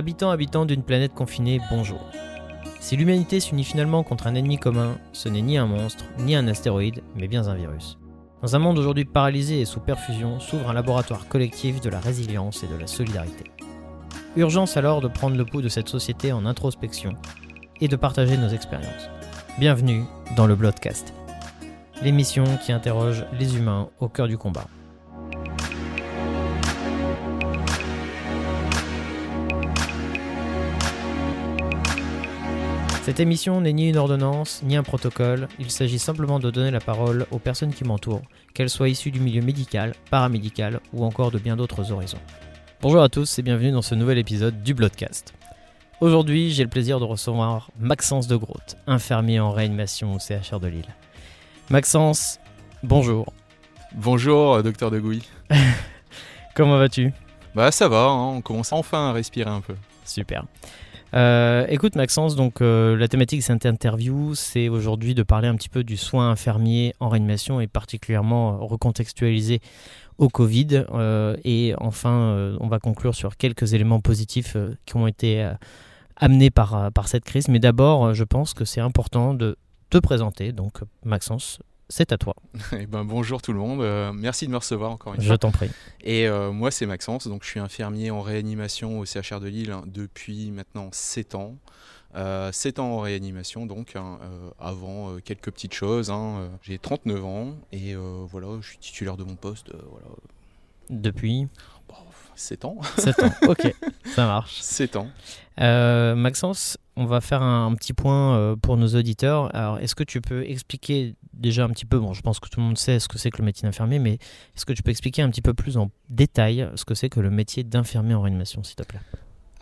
Habitants, habitants d'une planète confinée, bonjour. Si l'humanité s'unit finalement contre un ennemi commun, ce n'est ni un monstre, ni un astéroïde, mais bien un virus. Dans un monde aujourd'hui paralysé et sous perfusion, s'ouvre un laboratoire collectif de la résilience et de la solidarité. Urgence alors de prendre le pouls de cette société en introspection et de partager nos expériences. Bienvenue dans le Bloodcast, l'émission qui interroge les humains au cœur du combat. Cette émission n'est ni une ordonnance, ni un protocole, il s'agit simplement de donner la parole aux personnes qui m'entourent, qu'elles soient issues du milieu médical, paramédical ou encore de bien d'autres horizons. Bonjour à tous et bienvenue dans ce nouvel épisode du Bloodcast. Aujourd'hui, j'ai le plaisir de recevoir Maxence de Groot, infirmier en réanimation au CHR de Lille. Maxence, bonjour. Bonjour, euh, docteur de Gouy. Comment vas-tu? Bah ça va, hein, on commence enfin à respirer un peu. Super. Euh, écoute Maxence, donc euh, la thématique de cette interview, c'est aujourd'hui de parler un petit peu du soin infirmier en réanimation et particulièrement euh, recontextualisé au Covid. Et enfin, on va conclure sur quelques éléments positifs qui ont été amenés par, par cette crise. Mais d'abord, je pense que c'est important de te présenter. Donc Maxence, c'est à toi. Eh ben, bonjour tout le monde, euh, merci de me recevoir encore une Je fois. t'en prie. Et euh, moi c'est Maxence, donc je suis infirmier en réanimation au CHR de Lille hein, depuis maintenant 7 ans. Euh, 7 ans en réanimation donc, hein, euh, avant quelques petites choses. hein, J'ai 39 ans et voilà, je suis titulaire de mon poste, voilà, Depuis bon, 7 ans. 7 ans. ok, ça marche. 7 ans. Maxence, on va faire un, petit point euh, pour nos auditeurs. Alors, est-ce que tu peux expliquer déjà un petit peu, bon, je pense que tout le monde sait ce que c'est que le métier d'infirmier, mais est-ce que tu peux expliquer un petit peu plus en détail ce que c'est que le métier d'infirmier en réanimation, s'il te plaît?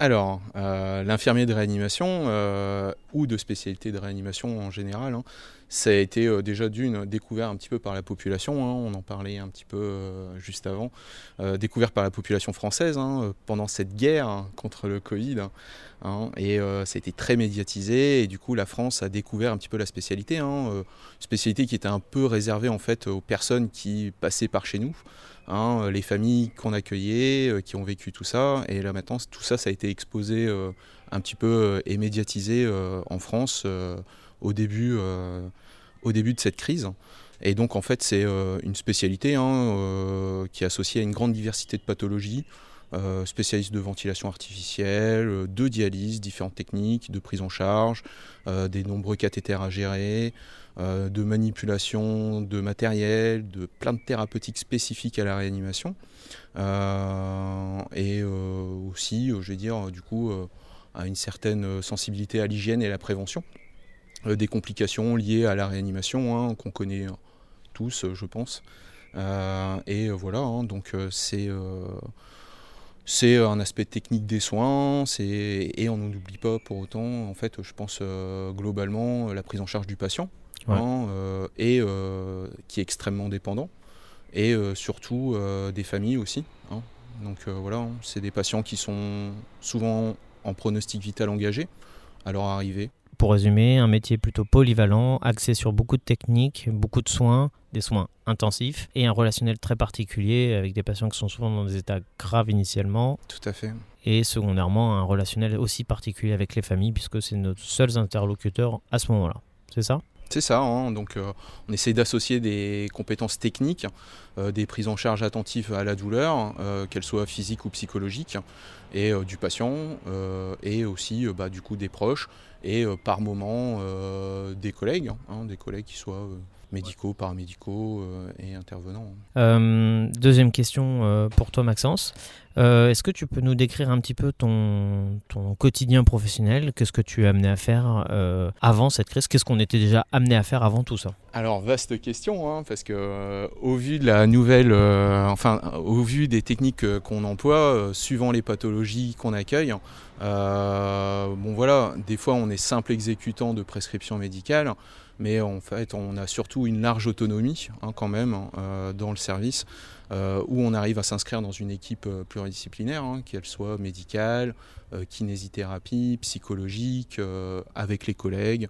Alors, euh, l'infirmier de réanimation, euh, ou de spécialité de réanimation en général, hein, ça a été euh, déjà d'une découvert un petit peu par la population, hein, on en parlait un petit peu euh, juste avant, euh, découvert par la population française hein, pendant cette guerre hein, contre le Covid, et ça a été très médiatisé, et du coup la France a découvert un petit peu la spécialité, spécialité qui était un peu réservée en fait aux personnes qui passaient par chez nous, les familles qu'on accueillait, qui ont vécu tout ça. Et là maintenant, tout ça, ça a été exposé un petit peu et médiatisé en France au, début, euh, au début de cette crise. Et donc en fait, c'est euh, une spécialité hein, euh, qui est associée à une grande diversité de pathologies. spécialiste de ventilation artificielle, de dialyse, différentes techniques, de prise en charge, des nombreux cathéters à gérer, de manipulation de matériel, de plein de thérapeutiques spécifiques à la réanimation. Et aussi, je vais dire, du coup, à une certaine sensibilité à l'hygiène et à la prévention des complications liées à la réanimation, hein, qu'on connaît euh, tous, euh, je pense. Euh, et euh, voilà, hein, donc euh, c'est euh, c'est un aspect technique des soins, et on n'oublie pas pour autant, en fait, je pense euh, globalement la prise en charge du patient, Ouais. hein, euh, et euh, qui est extrêmement dépendant, et euh, surtout euh, des familles aussi. hein. Donc euh, voilà, hein, c'est des patients qui sont souvent en pronostic vital engagé à leur arrivée. Pour résumer, un métier plutôt polyvalent, axé sur beaucoup de techniques, beaucoup de soins, des soins intensifs et un relationnel très particulier avec des patients qui sont souvent dans des états graves initialement Tout à fait. et secondairement un relationnel aussi particulier avec les familles puisque c'est nos seuls interlocuteurs à ce moment-là. C'est ça? C'est ça, hein, donc euh, on essaie d'associer des compétences techniques, euh, des prises en charge attentives à la douleur, euh, qu'elles soient physiques ou psychologiques, et du patient, et aussi bah, du coup des proches, et par moment des collègues, hein, des collègues qui soient médicaux, paramédicaux euh, et intervenants. Euh, deuxième question euh, pour toi, Maxence. Est-ce que tu peux nous décrire un petit peu ton, ton quotidien professionnel? Qu'est-ce que tu es amené à faire avant cette crise? Qu'est-ce qu'on était déjà amené à faire avant tout ça? Alors vaste question, hein, parce que au vu de la nouvelle, enfin au vu des techniques qu'on emploie, suivant les pathologies qu'on accueille, euh, bon voilà, des fois on est simple exécutant de prescription médicale, mais en fait on a surtout une large autonomie hein, quand même euh, dans le service, euh, où on arrive à s'inscrire dans une équipe euh, pluridisciplinaire, hein, qu'elle soit médicale, kinésithérapie, psychologique, avec les collègues.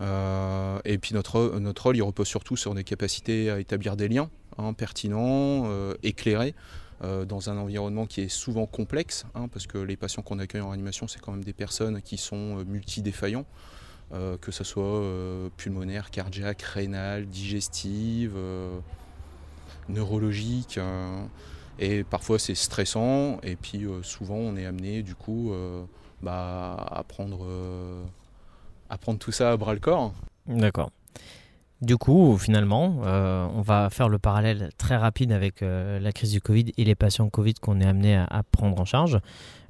Et puis notre, notre rôle, il repose surtout sur des capacités à établir des liens hein, pertinents, éclairés, dans un environnement qui est souvent complexe, hein, parce que les patients qu'on accueille en réanimation, c'est quand même des personnes qui sont multidéfaillants. Que ce soit pulmonaire, cardiaque, rénal, digestive, neurologique. et parfois c'est stressant, et puis souvent on est amené du coup bah, à, prendre, à prendre tout ça à bras le corps. D'accord. Du coup, finalement, euh, on va faire le parallèle très rapide avec euh, la crise du Covid et les patients Covid qu'on est amené à, prendre en charge.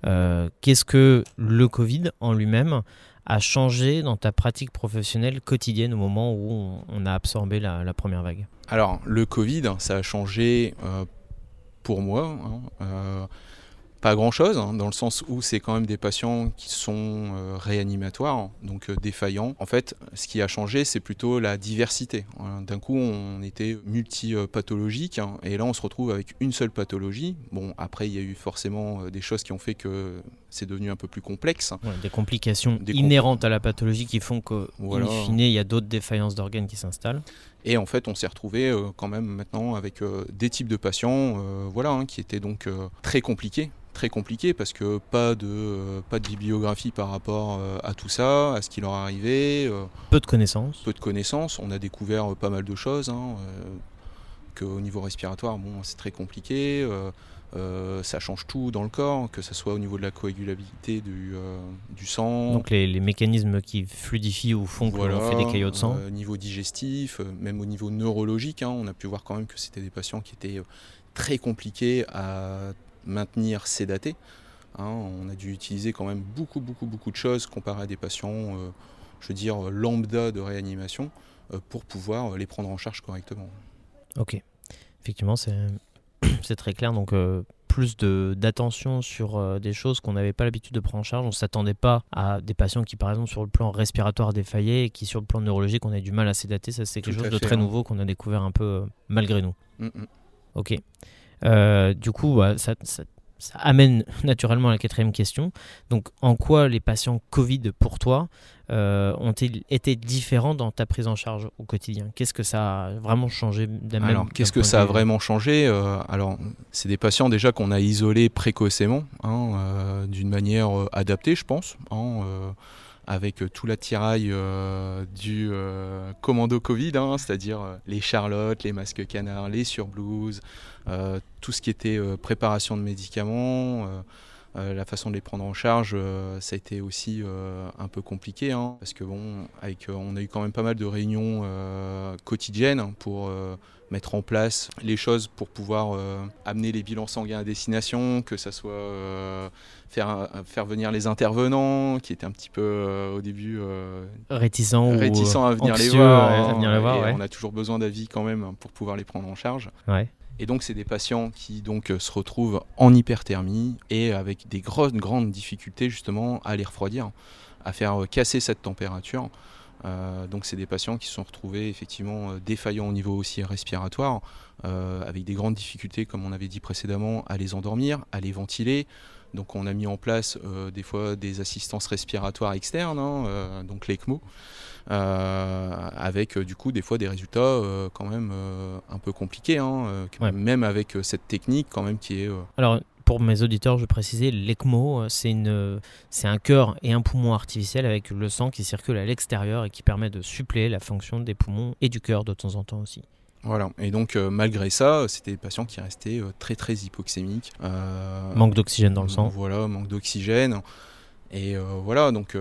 Euh, qu'est-ce que le Covid en lui-même a changé dans ta pratique professionnelle quotidienne au moment où on, a absorbé la, première vague? Alors, le Covid, ça a changé pour moi. Hein, pas grand-chose, hein, dans le sens où c'est quand même des patients qui sont euh, réanimatoires, donc euh, défaillants. En fait, ce qui a changé, c'est plutôt la diversité. D'un coup, on était multipathologique, hein, et là, on se retrouve avec une seule pathologie. Bon, après, il y a eu forcément euh, des choses qui ont fait que c'est devenu un peu plus complexe. des complications inhérentes à la pathologie qui font qu'au voilà. il y a d'autres défaillances d'organes qui s'installent. Et en fait, on s'est retrouvé quand même maintenant avec des types de patients voilà, hein, qui étaient donc très compliqués très compliqué parce que pas de, euh, pas de bibliographie par rapport euh, à tout ça, à ce qui leur arrivait. Euh, peu de connaissances. Peu de connaissances. On a découvert pas mal de choses. Hein, qu'au niveau respiratoire, bon, c'est très compliqué. ça change tout dans le corps, que ce soit au niveau de la coagulabilité du, du sang. Donc les, mécanismes qui fluidifient ou font qu'on fait des caillots de sang. Au niveau digestif, même au niveau neurologique, hein, on a pu voir quand même que c'était des patients qui étaient très compliqués à maintenir sédaté. Hein, on a dû utiliser quand même beaucoup, beaucoup, beaucoup de choses comparé à des patients, euh, je veux dire, lambda de réanimation, euh, pour pouvoir euh, les prendre en charge correctement. Ok, effectivement, c'est très clair. Donc, plus d'attention sur des choses qu'on n'avait pas l'habitude de prendre en charge. On ne s'attendait pas à des patients qui, par exemple, sur le plan respiratoire défaillaient et qui, sur le plan neurologique, on a du mal à sédater. Ça, c'est quelque chose de très hein. nouveau qu'on a découvert un peu malgré nous. Mm, mm. Ok. Euh, du coup, bah, ça, amène naturellement à la quatrième question. Donc, en quoi les patients Covid pour toi euh, ont-ils été différents dans ta prise en charge au quotidien? Qu'est-ce que ça a vraiment changé Alors, qu'est-ce que ça a vraiment changé? Euh, Alors, c'est des patients déjà qu'on a isolés précocement, hein, d'une manière adaptée, je pense. Hein, avec tout l'attirail du commando Covid, hein, c'est-à-dire les charlottes, les masques canards, les surblouses, euh, tout ce qui était euh, préparation de médicaments. Euh, la façon de les prendre en charge, ça a été aussi un peu compliqué, hein, parce que bon, avec, on a eu quand même pas mal de réunions quotidiennes pour mettre en place les choses pour pouvoir amener les bilans sanguins à destination, que ça soit faire, faire venir les intervenants qui étaient un petit peu au début réticents, réticents à venir les voir. On a toujours besoin d'avis quand même pour pouvoir les prendre en charge. Ouais. Et donc, c'est des patients qui donc se retrouvent en hyperthermie et avec des grosses, grandes difficultés justement à les refroidir, à faire casser cette température. Euh, donc, c'est des patients qui se sont retrouvés effectivement euh, défaillants au niveau aussi respiratoire, euh, avec des grandes difficultés, comme on avait dit précédemment, à les endormir, à les ventiler. Donc, on a mis en place des fois des assistances respiratoires externes, hein, donc l'ECMO. Euh, avec euh, du coup des fois des résultats euh, quand même un peu compliqués, hein, même avec cette technique quand même qui est... Alors pour mes auditeurs, je précisais, l'ECMO, c'est un cœur et un poumon artificiel avec le sang qui circule à l'extérieur et qui permet de suppléer la fonction des poumons et du cœur de temps en temps aussi. Voilà, et donc malgré ça, c'était des patients qui restaient très très hypoxémiques. manque d'oxygène dans le sang. Voilà, manque d'oxygène. Et voilà, donc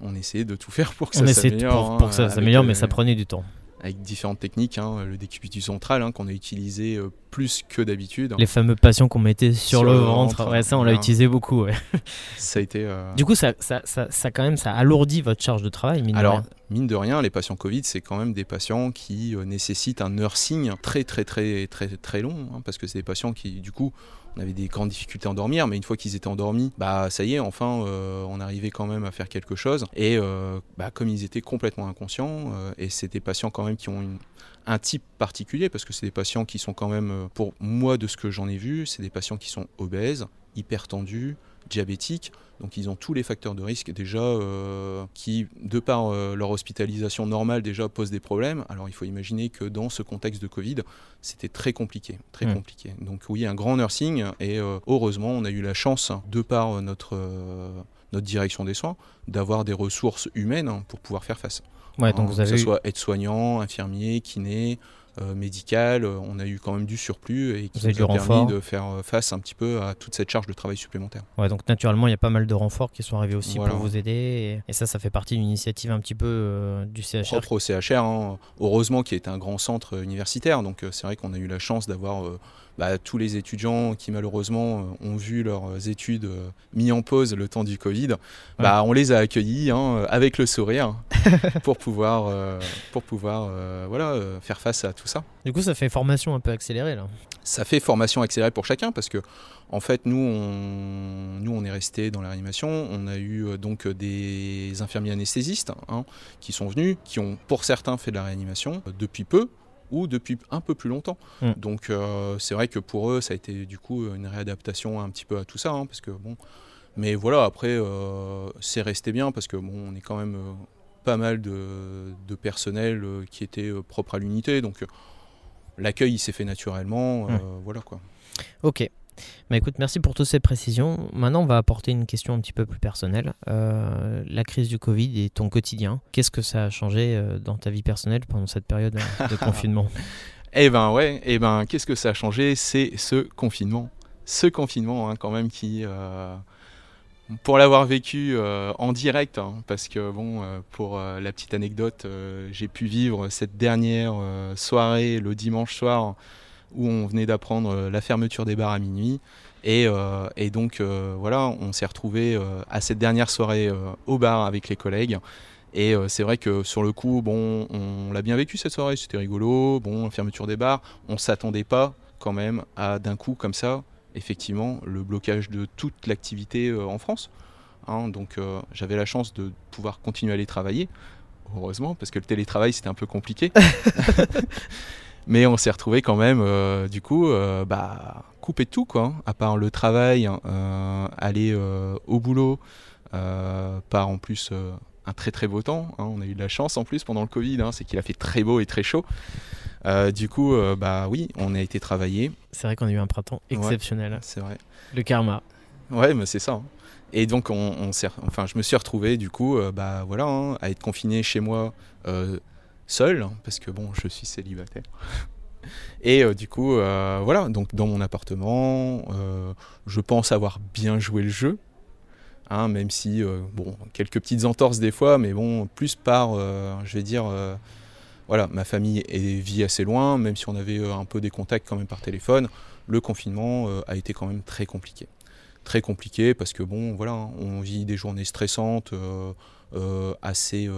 on essayait de tout faire pour que ça s'améliore. Pour, que ça hein, s'améliore, mais ça prenait du temps. Avec différentes techniques, hein, le décubitus central hein, qu'on a utilisé euh, plus que d'habitude. Les fameux patients qu'on mettait sur, le, ventre, ouais, ça on l'a utilisé beaucoup. Ça a été. Euh, du coup, ça, ça, ça, quand même, ça alourdit votre charge de travail. Mine Alors, de rien. mine de rien, les patients Covid, c'est quand même des patients qui euh, nécessitent un nursing très très très très très long, parce que c'est des patients qui, du coup, on avait des grandes difficultés à endormir, mais une fois qu'ils étaient endormis, bah ça y est, enfin, euh, on arrivait quand même à faire quelque chose. Et euh, bah, comme ils étaient complètement inconscients, euh, et c'est des patients quand même qui ont un type particulier, parce que c'est des patients qui sont quand même, pour moi de ce que j'en ai vu, c'est des patients qui sont obèses, hyper tendus, diabétiques. Donc ils ont tous les facteurs de risque déjà euh, qui, de par euh, leur hospitalisation normale, déjà posent des problèmes. Alors il faut imaginer que dans ce contexte de Covid, c'était très compliqué, très Mm. compliqué. Donc oui, un grand nursing et euh, heureusement, on a eu la chance, de par notre, euh, notre direction des soins, d'avoir des ressources humaines hein, pour pouvoir faire face. Ouais, donc Hein, vous que ce soit aide-soignant, infirmier, kiné, euh, médical, euh, on a eu quand même du surplus et qui nous a permis renfort. de faire euh, face un petit peu à toute cette charge de travail supplémentaire. Ouais, donc naturellement, il y a pas mal de renforts qui sont arrivés aussi Voilà. pour vous aider. Et, et ça, ça fait partie d'une initiative un petit peu euh, du CHR. Propre au CHR, hein. heureusement qui est un grand centre universitaire, donc euh, c'est vrai qu'on a eu la chance d'avoir bah, tous les étudiants qui malheureusement euh, ont vu leurs études euh, mis en pause le temps du Covid, bah, on les a accueillis hein, avec le sourire pour pouvoir, euh, pour pouvoir euh, voilà, euh, faire face à tout ça. Du coup, ça fait formation un peu accélérée là. Ça fait formation accélérée pour chacun parce que en fait nous on, nous on est resté dans la réanimation, on a eu euh, donc euh, des infirmiers anesthésistes hein, qui sont venus, qui ont pour certains fait de la réanimation euh, depuis peu ou depuis un peu plus longtemps. Mm. Donc euh, c'est vrai que pour eux ça a été du coup une réadaptation un petit peu à tout ça hein, parce que bon mais voilà après euh, c'est resté bien parce que bon on est quand même euh, pas mal de, de personnel qui était propre à l'unité donc l'accueil il s'est fait naturellement Mm. voilà quoi. Ok. Bah écoute, merci pour toutes ces précisions. Maintenant, on va apporter une question un petit peu plus personnelle. Euh, la crise du Covid et ton quotidien, qu'est-ce que ça a changé euh, dans ta vie personnelle pendant cette période euh, de confinement? Eh ben ouais, eh ben qu'est-ce que ça a changé? C'est ce confinement. Ce confinement hein, quand même qui, euh, pour l'avoir vécu euh, en direct, hein, parce que bon, pour la petite anecdote, j'ai pu vivre cette dernière soirée le dimanche soir où on venait d'apprendre euh, la fermeture des bars à minuit. Et, euh, donc euh, voilà, on s'est retrouvé à cette dernière soirée au bar avec les collègues. Et c'est vrai que sur le coup, on l'a bien vécu cette soirée, c'était rigolo. Bon, fermeture des bars, on s'attendait pas quand même à d'un coup comme ça, effectivement, le blocage de toute l'activité en France. Hein, donc j'avais la chance de pouvoir continuer à aller travailler, heureusement, parce que le télétravail c'était un peu compliqué. Mais on s'est retrouvé quand même, euh, du coup, euh, bah, coupé de tout, quoi. hein. À part le travail, euh, aller euh, au boulot, par en plus un très très beau temps. hein. On a eu de la chance en plus pendant le Covid, hein, c'est qu'il a fait très beau et très chaud. Euh, du coup, euh, bah oui, on a été travailler, C'est vrai qu'on a eu un printemps exceptionnel. c'est vrai. Le karma. Ouais, mais c'est ça. hein. Et donc, on, enfin, je me suis retrouvé du coup, euh, bah voilà, hein, à être confiné chez moi seul, hein, parce que bon, je suis célibataire. Et euh, du coup, euh, voilà, donc dans mon appartement, euh, je pense avoir bien joué le jeu, hein, même si, bon, quelques petites entorses des fois, mais bon, plus par, je vais dire, voilà, ma famille vit assez loin, même si on avait un peu des contacts quand même par téléphone, le confinement a été quand même très compliqué très compliqué parce que bon voilà on vit des journées stressantes assez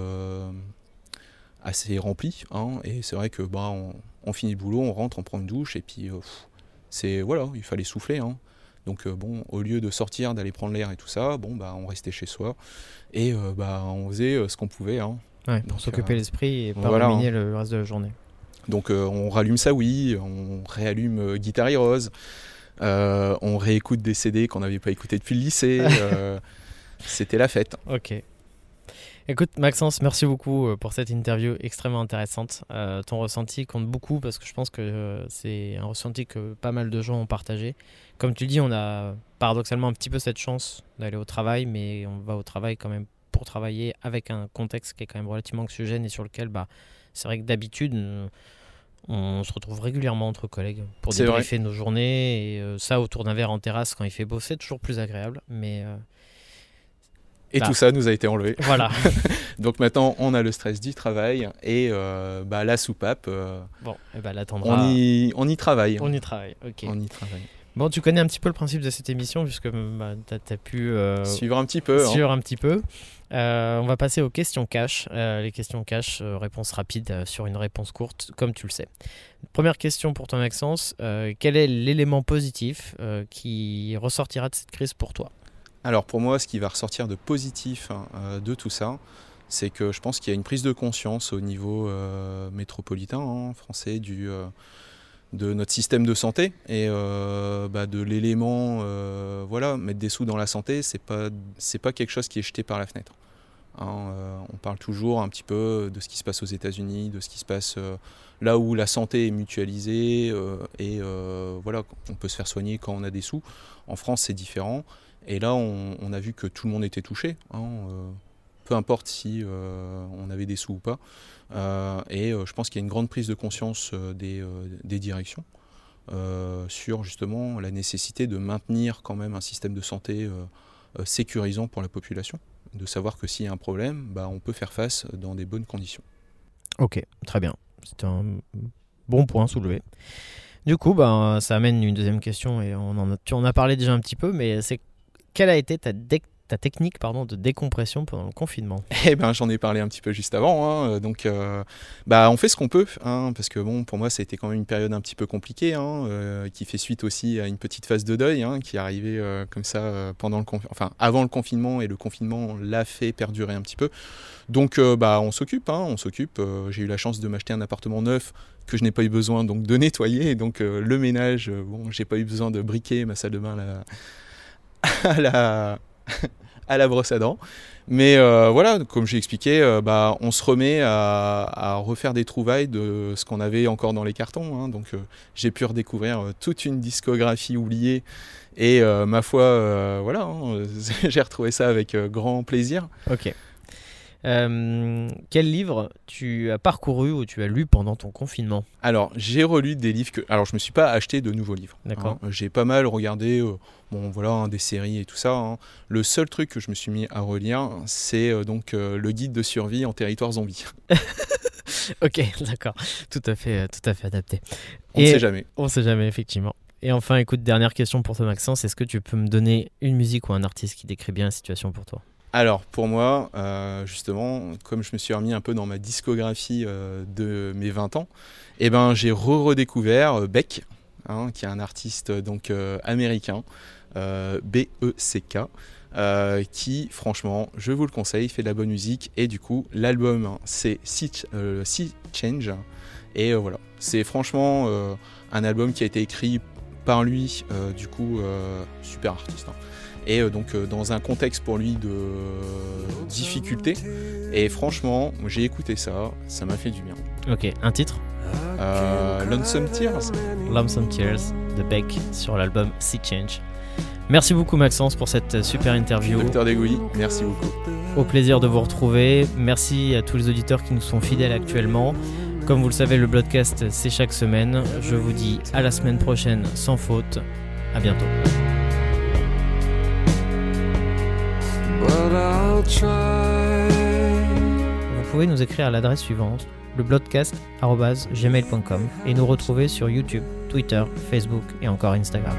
assez remplies hein, et c'est vrai que bah on, on finit le boulot on rentre on prend une douche et puis euh, pff, c'est voilà il fallait souffler hein. donc euh, bon au lieu de sortir d'aller prendre l'air et tout ça bon bah on restait chez soi et euh, bah on faisait euh, ce qu'on pouvait hein. Ouais, pour Donc, s'occuper l'esprit et pas voilà, ruminer le reste de la journée. Donc on rallume ça oui, on réallume Guitare Heroes, on réécoute des CD qu'on n'avait pas écouté depuis le lycée. C'était la fête. Ok. Écoute, Maxence, merci beaucoup euh, pour cette interview extrêmement intéressante. Euh, ton ressenti compte beaucoup parce que je pense que euh, c'est un ressenti que pas mal de gens ont partagé. Comme tu dis, on a paradoxalement un petit peu cette chance d'aller au travail, mais on va au travail quand même pour travailler avec un contexte qui est quand même relativement anxiogène et sur lequel, bah, c'est vrai que d'habitude, on se retrouve régulièrement entre collègues pour débriefer nos journées et euh, ça autour d'un verre en terrasse quand il fait beau, c'est toujours plus agréable. Mais Et Bah. tout ça nous a été enlevé. voilà. Donc maintenant on a le stress du travail et euh, bah, la soupape, euh, Bon, et ben, elle attendra. on, y, on y travaille. On y travaille, ok. On y travaille. Bon, tu connais un petit peu le principe de cette émission, puisque bah, tu as, pu euh, Suivre un petit peu. hein. suivre un petit peu. On va passer aux questions cash. Les questions cash, réponse rapide sur une réponse courte, comme tu le sais. Première question pour ton Maxence. Quel est l'élément positif qui ressortira de cette crise pour toi? Alors pour moi, ce qui va ressortir de positif hein, euh, de tout ça, c'est que je pense qu'il y a une prise de conscience au niveau euh, métropolitain hein, français du, euh, de notre système de santé et bah, de l'élément, voilà, mettre des sous dans la santé, c'est pas pas quelque chose qui est jeté par la fenêtre. Hein, on parle toujours un petit peu de ce qui se passe aux États-Unis, de ce qui se passe là où la santé est mutualisée et voilà, on peut se faire soigner quand on a des sous. En France, c'est différent. Et là, on, a vu que tout le monde était touché, hein, euh, peu importe si euh, on avait des sous ou pas. Euh, et je pense qu'il y a une grande prise de conscience des, directions sur justement la nécessité de maintenir quand même un système de santé sécurisant pour la population, de savoir que s'il y a un problème, bah, on peut faire face dans des bonnes conditions. Ok, très bien. C'est un bon point soulevé. Du coup, bah, ça amène une deuxième question et on en a, tu en as parlé déjà un petit peu, mais c'est quelle a été ta, technique pardon, de décompression pendant le confinement? Eh ben, j'en ai parlé un petit peu juste avant. Hein. Donc, euh, bah, on fait ce qu'on peut, hein, parce que bon, pour moi, ça a été quand même une période un petit peu compliquée, hein, euh, qui fait suite aussi à une petite phase de deuil, qui est arrivée euh, comme ça pendant le enfin, avant le confinement, et le confinement l'a fait perdurer un petit peu. Donc, bah, on s'occupe, on s'occupe. J'ai eu la chance de m'acheter un appartement neuf que je n'ai pas eu besoin donc de nettoyer. donc, le ménage, bon, j'ai pas eu besoin de briquer ma salle de bain là à la, à la brosse à dents. Mais euh, voilà, comme j'ai expliqué, euh, bah, on se remet à, refaire des trouvailles de ce qu'on avait encore dans les cartons. Hein. Donc euh, j'ai pu redécouvrir toute une discographie oubliée. Et ma foi, voilà, hein, j'ai retrouvé ça avec grand plaisir. Ok. Euh, quel livre tu as parcouru ou tu as lu pendant ton confinement Alors, j'ai relu des livres que. Alors, je me suis pas acheté de nouveaux livres. D'accord. Hein. J'ai pas mal regardé, euh, bon, voilà, hein, des séries et tout ça. Hein. Le seul truc que je me suis mis à relire, c'est euh, donc le guide de survie en territoire zombie. ok, d'accord. Tout à fait, tout à fait adapté. On ne sait jamais. On ne sait jamais, effectivement. Et enfin, écoute, dernière question pour toi, Maxence. Est-ce que tu peux me donner une musique ou un artiste qui décrit bien la situation pour toi? Alors pour moi, euh, justement, comme je me suis remis un peu dans ma discographie euh, de mes 20 ans, eh ben, j'ai re-redécouvert euh, Beck, hein, qui est un artiste donc américain, B-E-C-K, qui franchement, je vous le conseille, fait de la bonne musique. Et du coup l'album hein, c'est Sea, Change. Et voilà, c'est franchement un album qui a été écrit par lui, du coup super artiste. Hein et euh, donc euh, dans un contexte pour lui de difficulté. Et franchement, j'ai écouté ça, ça m'a fait du bien. Ok, un titre euh, Lonesome Tears. Lonesome Tears de Beck sur l'album Sea Change. Merci beaucoup Maxence pour cette super interview. Docteur Degouilly, merci beaucoup. Au plaisir de vous retrouver. Merci à tous les auditeurs qui nous sont fidèles actuellement. Comme vous le savez, le broadcast c'est chaque semaine. Je vous dis à la semaine prochaine sans faute. À bientôt. Vous pouvez nous écrire à l'adresse suivante le gmail.com et nous retrouver sur YouTube, Twitter, Facebook et encore Instagram.